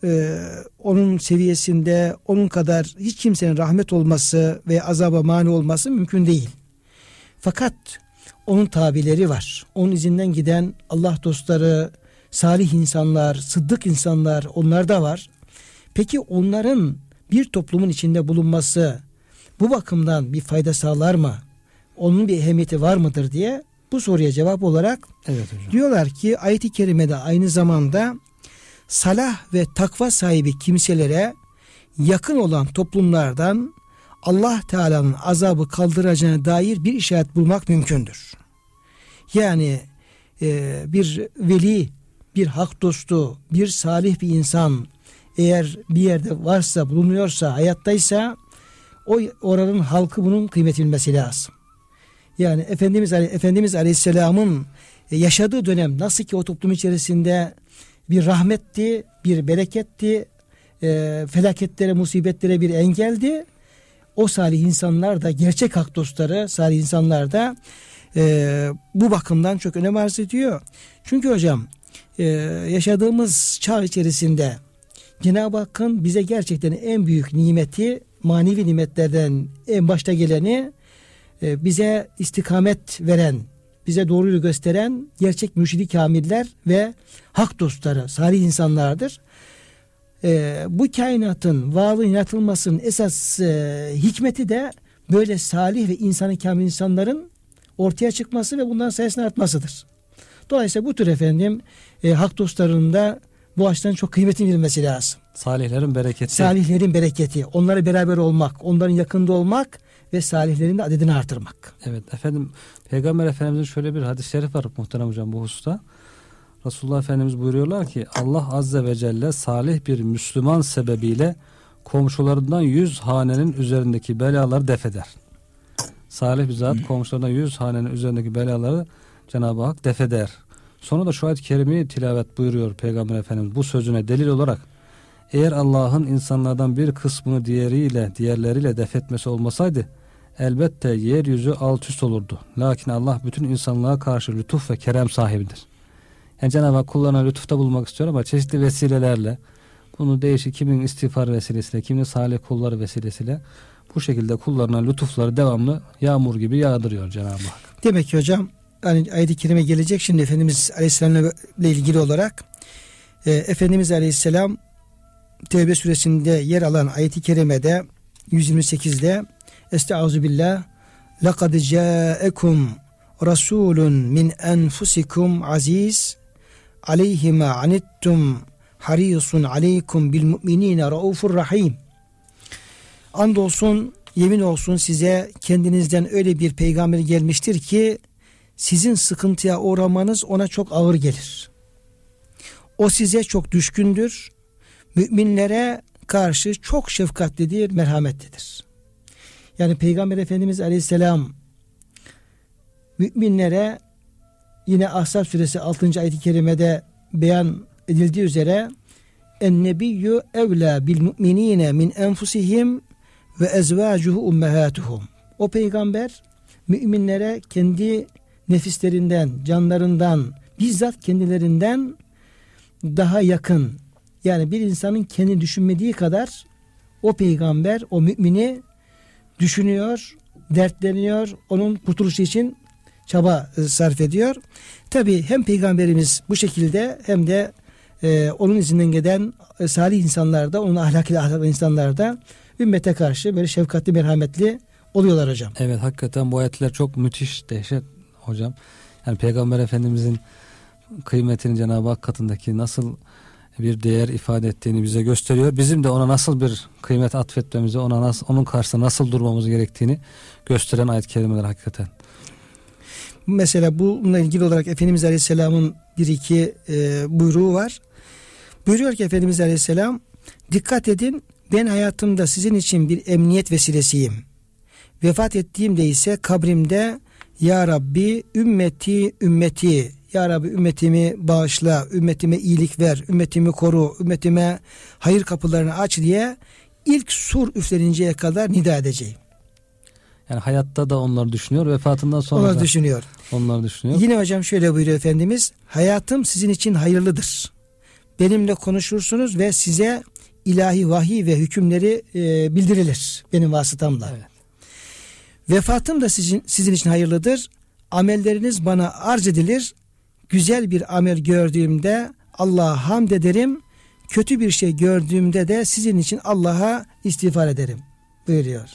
e, onun seviyesinde onun kadar hiç kimsenin rahmet olması ve azaba mani olması mümkün değil. Fakat onun tabileri var. Onun izinden giden Allah dostları, salih insanlar, sıddık insanlar onlar da var. Peki onların bir toplumun içinde bulunması bu bakımdan bir fayda sağlar mı? Onun bir ehemmiyeti var mıdır diye bu soruya cevap olarak Evet hocam. diyorlar ki ayet-i kerimede aynı zamanda salah ve takva sahibi kimselere yakın olan toplumlardan Allah Teala'nın azabı kaldıracağına dair bir işaret bulmak mümkündür. Yani e, bir veli, bir hak dostu, bir salih bir insan eğer bir yerde varsa, bulunuyorsa, hayattaysa o oranın halkı bunun kıymetini bilmesi lazım. Yani Efendimiz Efendimiz Aleyhisselam'ın yaşadığı dönem nasıl ki o toplum içerisinde bir rahmetti, bir bereketti, e, felaketlere, musibetlere bir engeldi. O salih insanlar da gerçek hak dostları, salih insanlar da e, bu bakımdan çok önem arz ediyor. Çünkü hocam e, yaşadığımız çağ içerisinde Cenab-ı Hakk'ın bize gerçekten en büyük nimeti manevi nimetlerden en başta geleni e, bize istikamet veren bize doğruyu gösteren gerçek mürşidi kamiller ve hak dostları, salih insanlardır. Ee, bu kainatın varlığın yaratılmasının esas e, hikmeti de böyle salih ve insanı kamil insanların ortaya çıkması ve bundan sayesinde artmasıdır. Dolayısıyla bu tür efendim e, hak dostlarının da bu açıdan çok kıymetin verilmesi lazım. Salihlerin bereketi. Salihlerin bereketi, onlara beraber olmak, onların yakında olmak ve salihlerin de adedini artırmak. Evet efendim Peygamber Efendimizin şöyle bir hadis-i şerif var muhterem hocam bu hususta. Resulullah Efendimiz buyuruyorlar ki Allah Azze ve Celle salih bir Müslüman sebebiyle komşularından yüz hanenin üzerindeki belaları defeder. Salih bir zat komşularından yüz hanenin üzerindeki belaları Cenab-ı Hak defeder. Sonra da şu ayet-i kerimeyi tilavet buyuruyor Peygamber Efendimiz bu sözüne delil olarak eğer Allah'ın insanlardan bir kısmını diğeriyle diğerleriyle defetmesi olmasaydı elbette yeryüzü alt üst olurdu. Lakin Allah bütün insanlığa karşı lütuf ve kerem sahibidir. Yani Cenab-ı Hak kullarına lütufta bulmak istiyor ama çeşitli vesilelerle bunu değişik kimin istiğfar vesilesiyle, kimin salih kulları vesilesiyle bu şekilde kullarına lütufları devamlı yağmur gibi yağdırıyor Cenab-ı Hak. Demek ki hocam hani ayet-i kerime gelecek şimdi Efendimiz Aleyhisselam'la ilgili olarak e, Efendimiz Aleyhisselam Tevbe suresinde yer alan ayet-i kerimede 128'de Estaizu billah لَقَدْ جَاءَكُمْ رَسُولٌ مِنْ أَنْفُسِكُمْ عَزِيزٌ عَلَيْهِ مَا عَنِتُّمْ harisun aleykum bil mu'minine raufur rahim. Andolsun yemin olsun size kendinizden öyle bir peygamber gelmiştir ki sizin sıkıntıya uğramanız ona çok ağır gelir. O size çok düşkündür. Müminlere karşı çok şefkatlidir, merhametlidir. Yani Peygamber Efendimiz Aleyhisselam müminlere yine Ahzab suresi 6. ayet-i kerimede beyan edildiği üzere en nebiyyü evla bil mu'minine min enfusihim ve ezvacuhu ummehatuhum. O peygamber müminlere kendi nefislerinden, canlarından, bizzat kendilerinden daha yakın. Yani bir insanın kendi düşünmediği kadar o peygamber o mümini düşünüyor, dertleniyor, onun kurtuluşu için çaba sarf ediyor. Tabi hem peygamberimiz bu şekilde hem de e, onun izinden giden e, salih insanlar da onun ahlaklı ahlaklı insanlar da ümmete karşı böyle şefkatli merhametli oluyorlar hocam. Evet hakikaten bu ayetler çok müthiş dehşet hocam. Yani Peygamber Efendimizin kıymetini Cenab-ı Hak katındaki nasıl bir değer ifade ettiğini bize gösteriyor. Bizim de ona nasıl bir kıymet atfetmemizi, ona nasıl, onun karşısında nasıl durmamız gerektiğini gösteren ayet kelimeler hakikaten. Mesela bununla ilgili olarak Efendimiz Aleyhisselam'ın bir iki e, buyruğu var. Buyuruyor ki Efendimiz Aleyhisselam dikkat edin ben hayatımda sizin için bir emniyet vesilesiyim. Vefat ettiğimde ise kabrimde Ya Rabbi ümmeti ümmeti Ya Rabbi ümmetimi bağışla, ümmetime iyilik ver, ümmetimi koru, ümmetime hayır kapılarını aç diye ilk sur üfleninceye kadar nida edeceğim. Yani hayatta da onları düşünüyor, vefatından sonra onları da düşünüyor. onları düşünüyor. Yine hocam şöyle buyuruyor Efendimiz. Hayatım sizin için hayırlıdır. Benimle konuşursunuz ve size ilahi vahiy ve hükümleri e, bildirilir benim vasıtamla. Evet. Vefatım da sizin, sizin için hayırlıdır. Amelleriniz bana arz edilir. Güzel bir amel gördüğümde Allah'a hamd ederim. Kötü bir şey gördüğümde de sizin için Allah'a istiğfar ederim buyuruyor.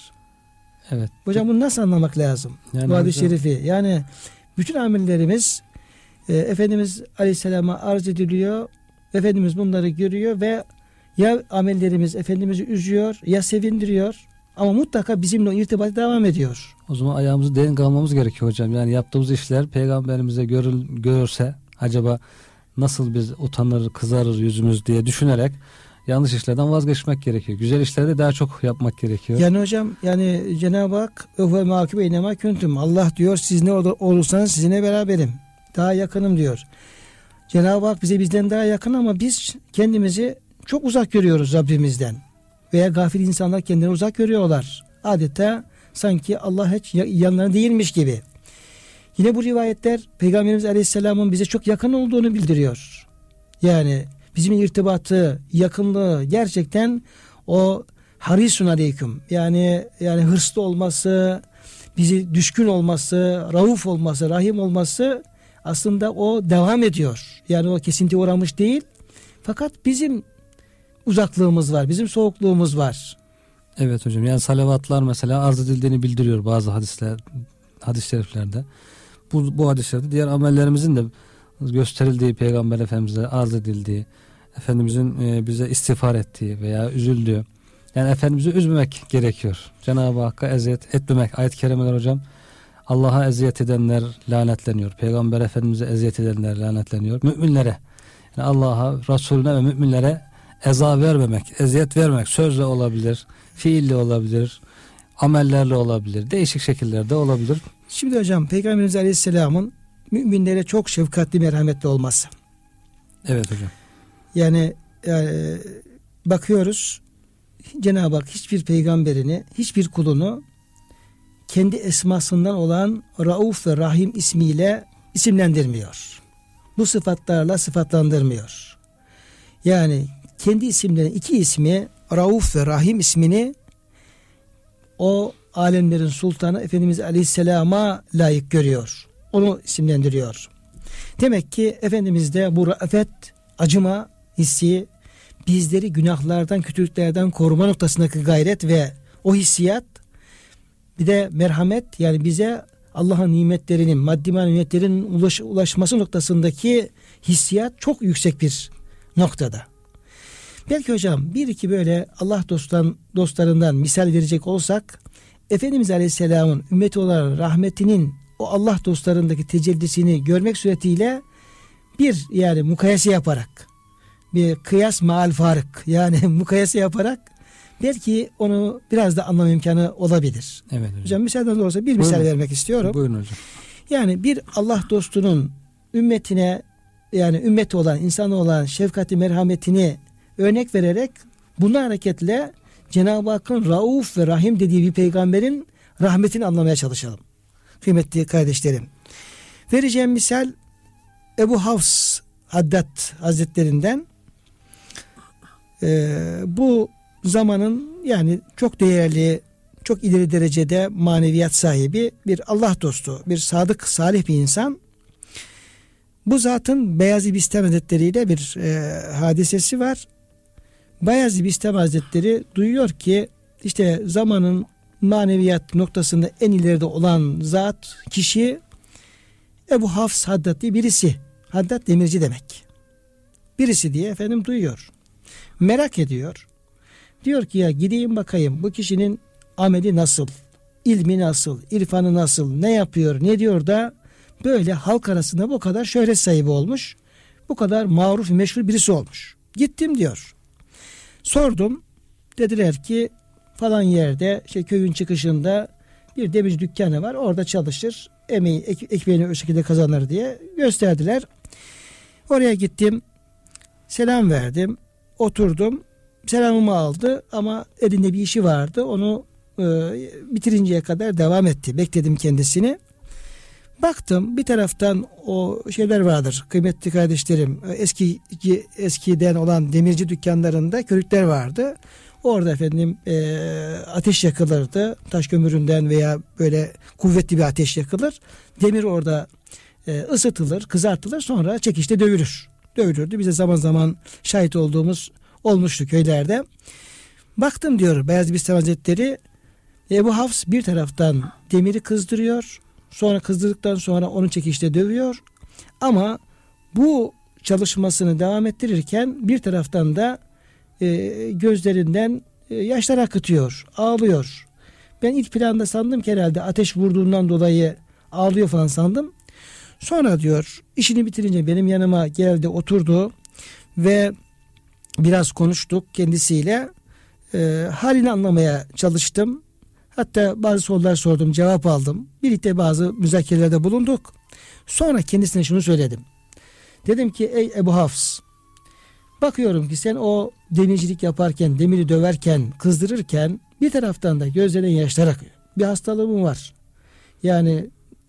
Evet. Hocam bunu nasıl anlamak lazım? Yani Bu hadis-i şerifi. Yani bütün amellerimiz e, Efendimiz Aleyhisselam'a arz ediliyor. Efendimiz bunları görüyor ve ya amellerimiz Efendimiz'i üzüyor ya sevindiriyor ama mutlaka bizimle o irtibat devam ediyor. O zaman ayağımızı denk almamız gerekiyor hocam. Yani yaptığımız işler peygamberimize görül, görürse acaba nasıl biz utanır, kızarır yüzümüz diye düşünerek yanlış işlerden vazgeçmek gerekiyor. Güzel işleri daha çok yapmak gerekiyor. Yani hocam yani Cenab-ı Hak öve makib eynema küntüm. Allah diyor siz ne ol- olursanız sizinle beraberim. Daha yakınım diyor. Cenab-ı Hak bize bizden daha yakın ama biz kendimizi çok uzak görüyoruz Rabbimizden. Veya gafil insanlar kendini uzak görüyorlar. Adeta sanki Allah hiç ya- yanlarında değilmiş gibi. Yine bu rivayetler Peygamberimiz Aleyhisselam'ın bize çok yakın olduğunu bildiriyor. Yani bizim irtibatı, yakınlığı gerçekten o harisun aleyküm yani yani hırslı olması, bizi düşkün olması, rauf olması, rahim olması aslında o devam ediyor. Yani o kesinti uğramış değil. Fakat bizim uzaklığımız var, bizim soğukluğumuz var. Evet hocam yani salavatlar mesela arz edildiğini bildiriyor bazı hadisler, hadis-i şeriflerde. Bu, bu hadislerde diğer amellerimizin de gösterildiği peygamber efendimize arz edildiği, Efendimizin e, bize istiğfar ettiği veya üzüldüğü. Yani Efendimiz'i üzmemek gerekiyor. Cenab-ı Hakk'a eziyet etmemek. Ayet-i kerimeler hocam. Allah'a eziyet edenler lanetleniyor. Peygamber Efendimiz'e eziyet edenler lanetleniyor. Müminlere yani Allah'a, Resulüne ve müminlere eza vermemek, eziyet vermek sözle olabilir, fiille olabilir, amellerle olabilir, değişik şekillerde olabilir. Şimdi hocam Peygamberimiz Aleyhisselam'ın müminlere çok şefkatli merhametli olması. Evet hocam. Yani, yani bakıyoruz Cenab-ı Hak hiçbir peygamberini, hiçbir kulunu kendi esmasından olan Rauf ve Rahim ismiyle isimlendirmiyor. Bu sıfatlarla sıfatlandırmıyor. Yani kendi isimlerin iki ismi Rauf ve Rahim ismini o alemlerin sultanı Efendimiz Aleyhisselam'a layık görüyor. Onu isimlendiriyor. Demek ki Efendimiz'de bu rafet, acıma hissi, bizleri günahlardan, kötülüklerden koruma noktasındaki gayret ve o hissiyat bir de merhamet yani bize Allah'ın nimetlerinin, maddi nimetlerin ulaş, ulaşması noktasındaki hissiyat çok yüksek bir noktada. Belki hocam bir iki böyle Allah dosttan, dostlarından misal verecek olsak Efendimiz Aleyhisselam'ın ümmeti olan rahmetinin o Allah dostlarındaki tecellisini görmek suretiyle bir yani mukayese yaparak bir kıyas maal fark yani mukayese yaparak belki onu biraz da anlam imkanı olabilir. Evet hocam. Hocam müsaadenizle olursa bir misal Buyurun. vermek istiyorum. Buyurun hocam. Yani bir Allah dostunun ümmetine yani ümmeti olan, insanı olan şefkati, merhametini örnek vererek bunun hareketle Cenab-ı Hakk'ın Rauf ve Rahim dediği bir peygamberin rahmetini anlamaya çalışalım. Kıymetli kardeşlerim. Vereceğim misal Ebu Havs Haddad Hazretlerinden ee, bu zamanın yani çok değerli, çok ileri derecede maneviyat sahibi bir Allah dostu, bir sadık, salih bir insan. Bu zatın Beyazı Bistem Hazretleri ile bir e, hadisesi var. Beyazı Bistem Hazretleri duyuyor ki işte zamanın maneviyat noktasında en ileride olan zat kişi Ebu Hafs Haddad diye birisi. Haddad demirci demek. Birisi diye efendim duyuyor. Merak ediyor. Diyor ki ya gideyim bakayım bu kişinin ameli nasıl? ilmi nasıl? irfanı nasıl? Ne yapıyor? Ne diyor da böyle halk arasında bu kadar şöhret sahibi olmuş. Bu kadar maruf meşhur birisi olmuş. Gittim diyor. Sordum. Dediler ki falan yerde şey köyün çıkışında bir demirci dükkanı var. Orada çalışır. Emeği, ek, ekmeğini o şekilde kazanır diye gösterdiler. Oraya gittim. Selam verdim. Oturdum. Selamımı aldı ama elinde bir işi vardı. Onu e, bitirinceye kadar devam etti. Bekledim kendisini. Baktım bir taraftan o şeyler vardır kıymetli kardeşlerim eski eskiden olan demirci dükkanlarında körükler vardı. Orada efendim e, ateş yakılırdı taş kömüründen veya böyle kuvvetli bir ateş yakılır. Demir orada e, ısıtılır kızartılır sonra çekişte dövülür. Dövülürdü bize zaman zaman şahit olduğumuz olmuştu köylerde. Baktım diyor Beyaz Bistem Hazretleri Ebu Hafs bir taraftan demiri kızdırıyor Sonra kızdırdıktan sonra onu çekişte dövüyor. Ama bu çalışmasını devam ettirirken bir taraftan da e, gözlerinden e, yaşlar akıtıyor, ağlıyor. Ben ilk planda sandım ki herhalde ateş vurduğundan dolayı ağlıyor falan sandım. Sonra diyor işini bitirince benim yanıma geldi oturdu ve biraz konuştuk kendisiyle. E, halini anlamaya çalıştım. Hatta bazı sorular sordum, cevap aldım. Birlikte bazı müzakerelerde bulunduk. Sonra kendisine şunu söyledim. Dedim ki ey Ebu Hafs bakıyorum ki sen o demircilik yaparken, demiri döverken, kızdırırken bir taraftan da gözlerine yaşlar akıyor. Bir hastalığın var. Yani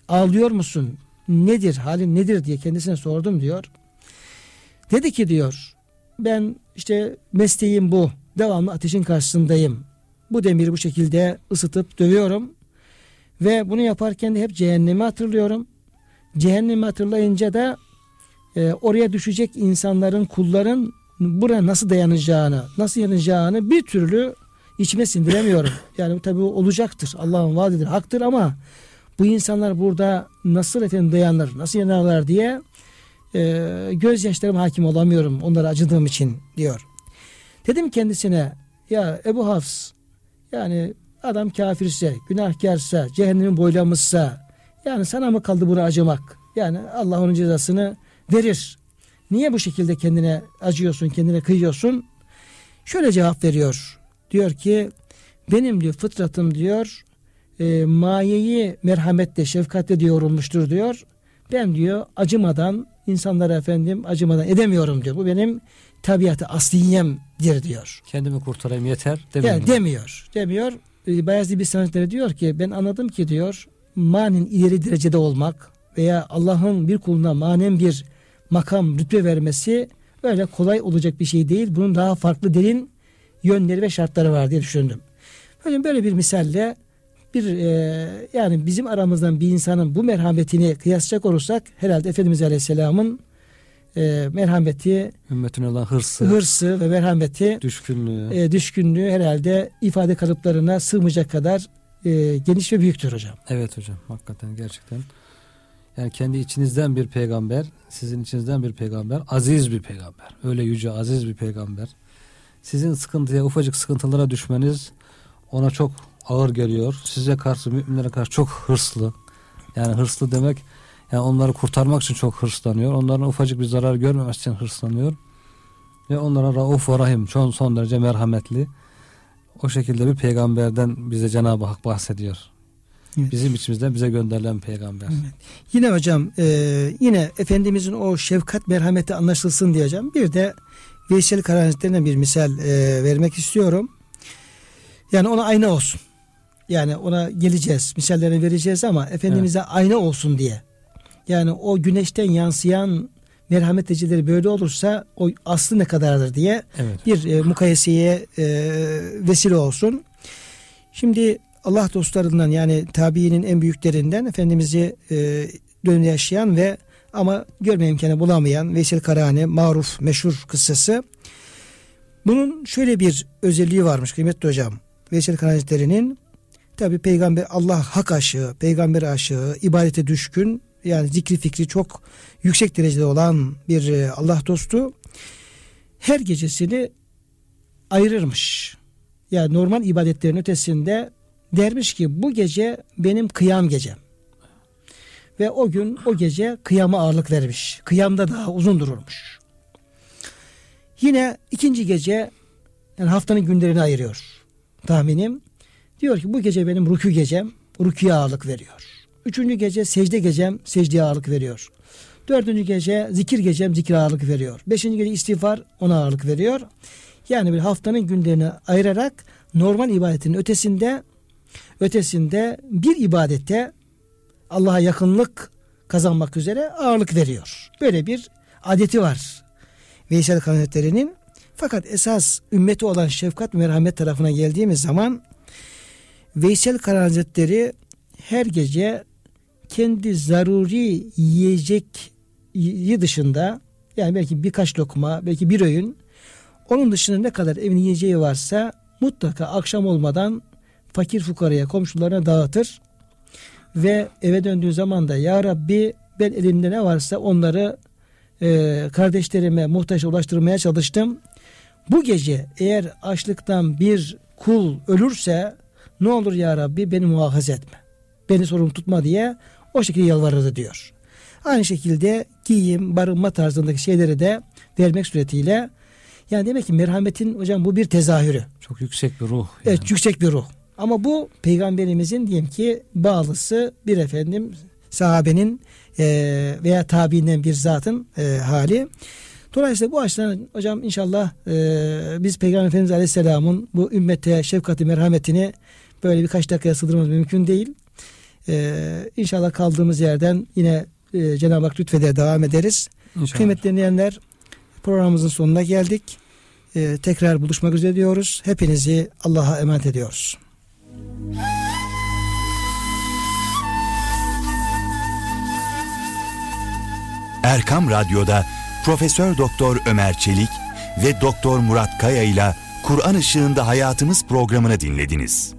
ağlıyor musun? Nedir, halin nedir diye kendisine sordum diyor. Dedi ki diyor ben işte mesleğim bu. Devamlı ateşin karşısındayım. Bu demiri bu şekilde ısıtıp dövüyorum. Ve bunu yaparken de hep cehennemi hatırlıyorum. Cehennemi hatırlayınca da e, oraya düşecek insanların, kulların buraya nasıl dayanacağını, nasıl yanacağını bir türlü içime sindiremiyorum. Yani bu tabii olacaktır. Allah'ın vaadidir, haktır ama bu insanlar burada nasıl efendim dayanır, nasıl yanarlar diye e, gözyaşlarım hakim olamıyorum onlara acıdığım için diyor. Dedim kendisine ya Ebu Hafs yani adam kafirse, günahkarsa, cehennemin boylamışsa yani sana mı kaldı buna acımak? Yani Allah onun cezasını verir. Niye bu şekilde kendine acıyorsun, kendine kıyıyorsun? Şöyle cevap veriyor. Diyor ki benim diyor fıtratım diyor e, mayeyi merhametle, şefkatle diyor yorulmuştur diyor. Ben diyor acımadan insanlara efendim acımadan edemiyorum diyor. Bu benim tabiatı asliyemdir diyor. Kendimi kurtarayım yeter demiyor. Yani demiyor. Demiyor. E, Bayezid bir diyor ki ben anladım ki diyor manin ileri derecede olmak veya Allah'ın bir kuluna manen bir makam, rütbe vermesi öyle kolay olacak bir şey değil. Bunun daha farklı derin yönleri ve şartları var diye düşündüm. Böyle böyle bir misalle bir e, yani bizim aramızdan bir insanın bu merhametini kıyaslayacak olursak herhalde Efendimiz Aleyhisselam'ın e, merhameti ümmetine olan hırsı hırsı ve merhameti düşkünlüğü e, düşkünlüğü herhalde ifade kalıplarına sığmayacak kadar e, geniş ve büyüktür hocam. Evet hocam hakikaten gerçekten. Yani kendi içinizden bir peygamber, sizin içinizden bir peygamber, aziz bir peygamber. Öyle yüce, aziz bir peygamber. Sizin sıkıntıya, ufacık sıkıntılara düşmeniz ona çok ağır geliyor. Size karşı, müminlere karşı çok hırslı. Yani hırslı demek, yani onları kurtarmak için çok hırslanıyor. Onların ufacık bir zarar görmemesi için hırslanıyor. Ve onlara rauf ve rahim, son, son derece merhametli. O şekilde bir peygamberden bize Cenab-ı Hak bahsediyor. Evet. Bizim içimizden bize gönderilen peygamber. Evet. Yine hocam e, yine Efendimizin o şefkat merhameti anlaşılsın diyeceğim. Bir de Veysel Karahanetlerine bir misal e, vermek istiyorum. Yani ona ayna olsun. Yani ona geleceğiz, misallerini vereceğiz ama Efendimiz'e evet. ayna olsun diye. Yani o güneşten yansıyan merhamet ecileri böyle olursa o aslı ne kadardır diye evet. bir e, mukayeseye e, vesile olsun. Şimdi Allah dostlarından yani tabiinin en büyüklerinden Efendimiz'i e, dönü yaşayan ve ama görme imkanı bulamayan Veysel Karani maruf meşhur kıssası. Bunun şöyle bir özelliği varmış kıymetli hocam. Veysel Karani'nin tabi peygamber Allah hak aşığı, peygamber aşığı, ibadete düşkün yani zikri fikri çok yüksek derecede olan bir e, Allah dostu her gecesini ayırırmış. Yani normal ibadetlerin ötesinde dermiş ki bu gece benim kıyam gecem. Ve o gün o gece kıyama ağırlık vermiş. Kıyamda daha uzun dururmuş. Yine ikinci gece yani haftanın günlerini ayırıyor tahminim. Diyor ki bu gece benim rükû gecem. Rükûya ağırlık veriyor. Üçüncü gece secde gecem. Secdeye ağırlık veriyor. Dördüncü gece zikir gecem. Zikir ağırlık veriyor. Beşinci gece istiğfar ona ağırlık veriyor. Yani bir haftanın günlerini ayırarak normal ibadetin ötesinde ötesinde bir ibadete Allah'a yakınlık kazanmak üzere ağırlık veriyor. Böyle bir adeti var. Veysel Hazretleri'nin fakat esas ümmeti olan şefkat merhamet tarafına geldiğimiz zaman Veysel Hazretleri her gece kendi zaruri yiyecek dışında yani belki birkaç lokma belki bir öğün onun dışında ne kadar evin yiyeceği varsa mutlaka akşam olmadan fakir fukaraya komşularına dağıtır ve eve döndüğü zaman da ya Rabbi ben elimde ne varsa onları e, kardeşlerime muhtaç ulaştırmaya çalıştım. Bu gece eğer açlıktan bir kul ölürse ne olur ya Rabbi beni muhafaza etme. Beni sorumlu tutma diye o şekilde yalvarırdı diyor. Aynı şekilde giyim, barınma tarzındaki şeyleri de vermek suretiyle yani demek ki merhametin hocam bu bir tezahürü. Çok yüksek bir ruh. Yani. Evet yüksek bir ruh. Ama bu peygamberimizin diyelim ki bağlısı bir efendim sahabenin e, veya tabiinden bir zatın e, hali. Dolayısıyla bu açıdan hocam inşallah e, biz Peygamber Efendimiz Aleyhisselam'ın bu ümmete şefkati merhametini böyle birkaç dakikaya sığdırmamız mümkün değil. Ee, inşallah kaldığımız yerden yine e, Cenab-ı Hak lütfeder devam ederiz. İnşallah. Kıymetli dinleyenler programımızın sonuna geldik. Ee, tekrar buluşmak üzere diyoruz. Hepinizi Allah'a emanet ediyoruz. Erkam Radyo'da Profesör Doktor Ömer Çelik ve Doktor Murat Kaya ile Kur'an Işığında Hayatımız programını dinlediniz.